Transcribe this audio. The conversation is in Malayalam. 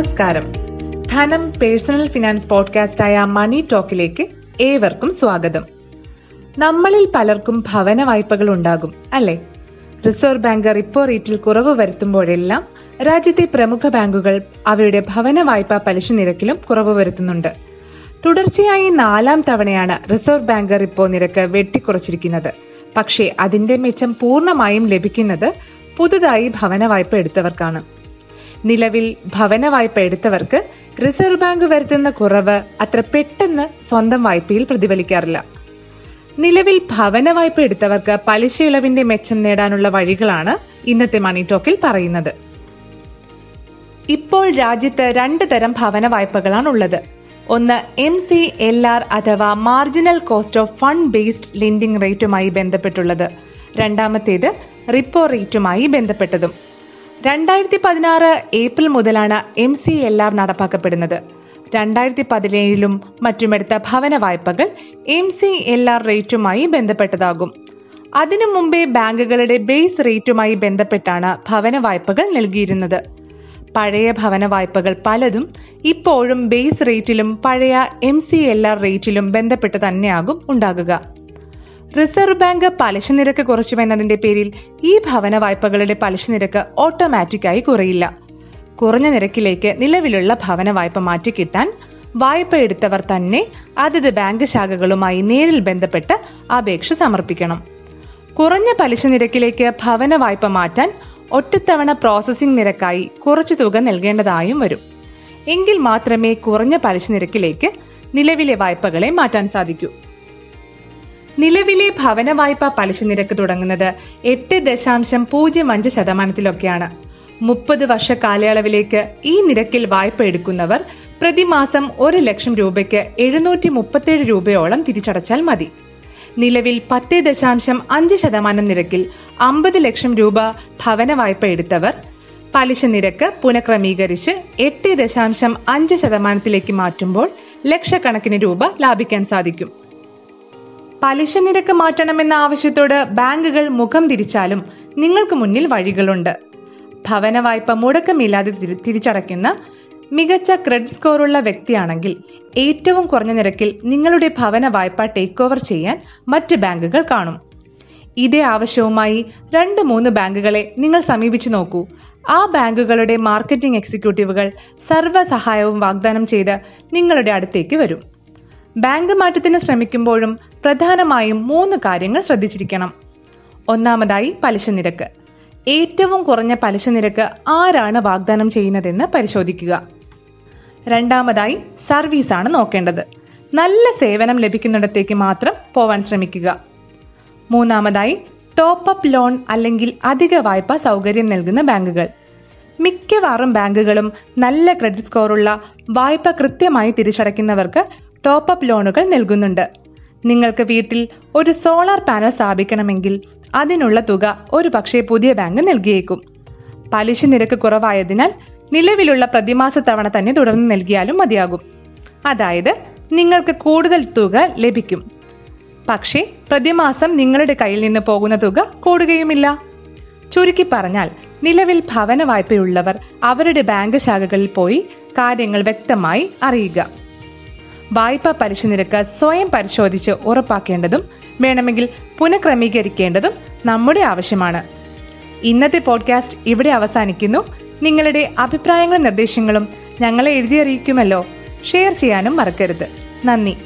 നമസ്കാരം. ധനം പേഴ്സണൽ ഫിനാൻസ് പോഡ്കാസ്റ്റ് ആയ മണി ടോക്കിലേക്ക് ഏവർക്കും സ്വാഗതം. നമ്മളിൽ പലർക്കും ഭവന വായ്പകൾ ഉണ്ടാകും അല്ലെ? റിസർവ് ബാങ്ക് റിപ്പോ റേറ്റിൽ കുറവ് വരുത്തുമ്പോഴെല്ലാം രാജ്യത്തെ പ്രമുഖ ബാങ്കുകൾ അവരുടെ ഭവന വായ്പാ പലിശ നിരക്കിലും കുറവ് വരുത്തുന്നുണ്ട്. തുടർച്ചയായി നാലാം തവണയാണ് റിസർവ് ബാങ്ക് റിപ്പോ നിരക്ക് വെട്ടിക്കുറച്ചിരിക്കുന്നത്. പക്ഷേ അതിന്റെ മെച്ചം പൂർണമായും ലഭിക്കുന്നത് പുതുതായി ഭവന വായ്പ എടുത്തവർക്കാണ്. നിലവിൽ ഭവന വായ്പ എടുത്തവർക്ക് റിസർവ് ബാങ്ക് വരുത്തുന്ന കുറവ് അത്ര പെട്ടെന്ന് സ്വന്തം വായ്പയിൽ പ്രതിഫലിക്കാറില്ല. നിലവിൽ ഭവന വായ്പ എടുത്തവർക്ക് പലിശ ഇളവിന്റെ മെച്ചം നേടാനുള്ള വഴികളാണ് ഇന്നത്തെ മണി ടോക്കിൽ പറയുന്നത്. ഇപ്പോൾ രാജ്യത്ത് രണ്ട് തരം ഭവന വായ്പകളാണ് ഉള്ളത് ഒന്ന് എം സി എൽ ആർ അഥവാ marginal cost of fund based lending റേറ്റുമായി ബന്ധപ്പെട്ടുള്ളത്. രണ്ടാമത്തേത് റിപ്പോ റേറ്റുമായി ബന്ധപ്പെട്ടതും. രണ്ടായിരത്തി പതിനാറ് ഏപ്രിൽ മുതലാണ് എം സി എൽ ആർ നടപ്പാക്കപ്പെടുന്നത്. രണ്ടായിരത്തി പതിനേഴിലും മറ്റുമെടുത്ത ഭവന വായ്പകൾ എം സി എൽ ആർ റേറ്റുമായി ബന്ധപ്പെട്ടതാകും. അതിനു മുമ്പേ ബാങ്കുകളുടെ ബേസ് റേറ്റുമായി ബന്ധപ്പെട്ടാണ് ഭവന വായ്പകൾ നൽകിയിരുന്നത്. പഴയ ഭവന വായ്പകൾ പലതും ഇപ്പോഴും ബേസ് റേറ്റിലും പഴയ എം സി എൽ ആർ റേറ്റിലും ബന്ധപ്പെട്ട് തന്നെയാകും ഉണ്ടാകുക. റിസർവ് ബാങ്ക് പലിശ നിരക്ക് കുറച്ചുവെന്നതിന്റെ പേരിൽ ഈ ഭവന വായ്പകളുടെ പലിശ നിരക്ക് ഓട്ടോമാറ്റിക്കായി കുറയില്ല. കുറഞ്ഞ നിരക്കിലേക്ക് നിലവിലുള്ള ഭവന വായ്പ മാറ്റിക്കിട്ടാൻ വായ്പ എടുത്തവർ തന്നെ അതത് ബാങ്ക് ശാഖകളുമായി നേരിൽ ബന്ധപ്പെട്ട് അപേക്ഷ സമർപ്പിക്കണം. കുറഞ്ഞ പലിശ നിരക്കിലേക്ക് ഭവന വായ്പ മാറ്റാൻ ഒറ്റത്തവണ പ്രോസസ്സിംഗ് നിരക്കായി കുറച്ചു തുക നൽകേണ്ടതായും വരും. എങ്കിൽ മാത്രമേ കുറഞ്ഞ പലിശ നിരക്കിലേക്ക് നിലവിലെ വായ്പകളെ മാറ്റാൻ സാധിക്കൂ. നിലവിലെ ഭവന വായ്പ പലിശ നിരക്ക് തുടങ്ങുന്നത് എട്ട് ദശാംശം പൂജ്യം അഞ്ച് ശതമാനത്തിലൊക്കെയാണ്. മുപ്പത് വർഷ കാലയളവിലേക്ക് ഈ നിരക്കിൽ വായ്പ എടുക്കുന്നവർ പ്രതിമാസം ഒരു ലക്ഷം രൂപയ്ക്ക് എഴുന്നൂറ്റി മുപ്പത്തേഴ് രൂപയോളം തിരിച്ചടച്ചാൽ മതി. നിലവിൽ പത്ത് ദശാംശം അഞ്ച് ശതമാനം നിരക്കിൽ അമ്പത് ലക്ഷം രൂപ ഭവന വായ്പ എടുത്തവർ പലിശ നിരക്ക് പുനഃക്രമീകരിച്ച് എട്ട് ദശാംശം അഞ്ച് ശതമാനത്തിലേക്ക് മാറ്റുമ്പോൾ ലക്ഷക്കണക്കിന് രൂപ ലാഭിക്കാൻ സാധിക്കും. പലിശ നിരക്ക് മാറ്റണമെന്ന ആവശ്യത്തോട് ബാങ്കുകൾ മുഖം തിരിച്ചാലും നിങ്ങൾക്ക് മുന്നിൽ വഴികളുണ്ട്. ഭവന വായ്പ മുടക്കമില്ലാതെ തിരിച്ചടയ്ക്കുന്ന മികച്ച ക്രെഡിറ്റ് സ്കോറുള്ള വ്യക്തിയാണെങ്കിൽ ഏറ്റവും കുറഞ്ഞ നിരക്കിൽ നിങ്ങളുടെ ഭവന വായ്പ ടേക്ക് ഓവർ ചെയ്യാൻ മറ്റ് ബാങ്കുകൾ കാണും. ഇതേ ആവശ്യവുമായി രണ്ട് മൂന്ന് ബാങ്കുകളെ നിങ്ങൾ സമീപിച്ചു നോക്കൂ. ആ ബാങ്കുകളുടെ മാർക്കറ്റിംഗ് എക്സിക്യൂട്ടീവുകൾ സർവ സഹായവും വാഗ്ദാനം ചെയ്ത് നിങ്ങളുടെ അടുത്തേക്ക് വരും. ബാങ്ക് മാറ്റത്തിന് ശ്രമിക്കുമ്പോഴും പ്രധാനമായും മൂന്ന് കാര്യങ്ങൾ ശ്രദ്ധിച്ചിരിക്കണം. ഒന്നാമതായി പലിശ നിരക്ക്. ഏറ്റവും കുറഞ്ഞ പലിശ നിരക്ക് ആരാണ് വാഗ്ദാനം ചെയ്യുന്നതെന്ന് പരിശോധിക്കുക. രണ്ടാമതായി സർവീസാണ് നോക്കേണ്ടത്. നല്ല സേവനം ലഭിക്കുന്നിടത്തേക്ക് മാത്രം പോവാൻ ശ്രമിക്കുക. മൂന്നാമതായി ടോപ്പ് അപ്പ് ലോൺ അല്ലെങ്കിൽ അധിക വായ്പ സൗകര്യം നൽകുന്ന ബാങ്കുകൾ. മിക്കവാറും ബാങ്കുകളും നല്ല ക്രെഡിറ്റ് സ്കോറുള്ള വായ്പ കൃത്യമായി തിരിച്ചടയ്ക്കുന്നവർക്ക് ടോപ്പ് അപ്പ് ലോണുകൾ നൽകുന്നുണ്ട്. നിങ്ങൾക്ക് വീട്ടിൽ ഒരു സോളാർ പാനൽ സ്ഥാപിക്കണമെങ്കിൽ അതിനുള്ള തുക ഒരു പക്ഷേ പുതിയ ബാങ്ക് നൽകിയേക്കും. പലിശ നിരക്ക് കുറവായതിനാൽ നിലവിലുള്ള പ്രതിമാസ തവണ തന്നെ തുടർന്ന് നൽകിയാലും മതിയാകും. അതായത് നിങ്ങൾക്ക് കൂടുതൽ തുക ലഭിക്കും. പക്ഷേ പ്രതിമാസം നിങ്ങളുടെ കയ്യിൽ നിന്ന് പോകുന്ന തുക കൂടുകയുമില്ല. ചുരുക്കി പറഞ്ഞാൽ നിലവിൽ ഭവന വായ്പയുള്ളവർ അവരുടെ ബാങ്ക് ശാഖകളിൽ പോയി കാര്യങ്ങൾ വ്യക്തമായി അറിയുക. വായ്പാ പലിശ നിരക്ക് സ്വയം പരിശോധിച്ച് ഉറപ്പാക്കേണ്ടതും വേണമെങ്കിൽ പുനഃക്രമീകരിക്കേണ്ടതും നമ്മുടെ ആവശ്യമാണ്. ഇന്നത്തെ പോഡ്കാസ്റ്റ് ഇവിടെ അവസാനിക്കുന്നു. നിങ്ങളുടെ അഭിപ്രായങ്ങളും നിർദ്ദേശങ്ങളും ഞങ്ങളെ എഴുതി അറിയിക്കുമല്ലോ. ഷെയർ ചെയ്യാനും മറക്കരുത്. നന്ദി.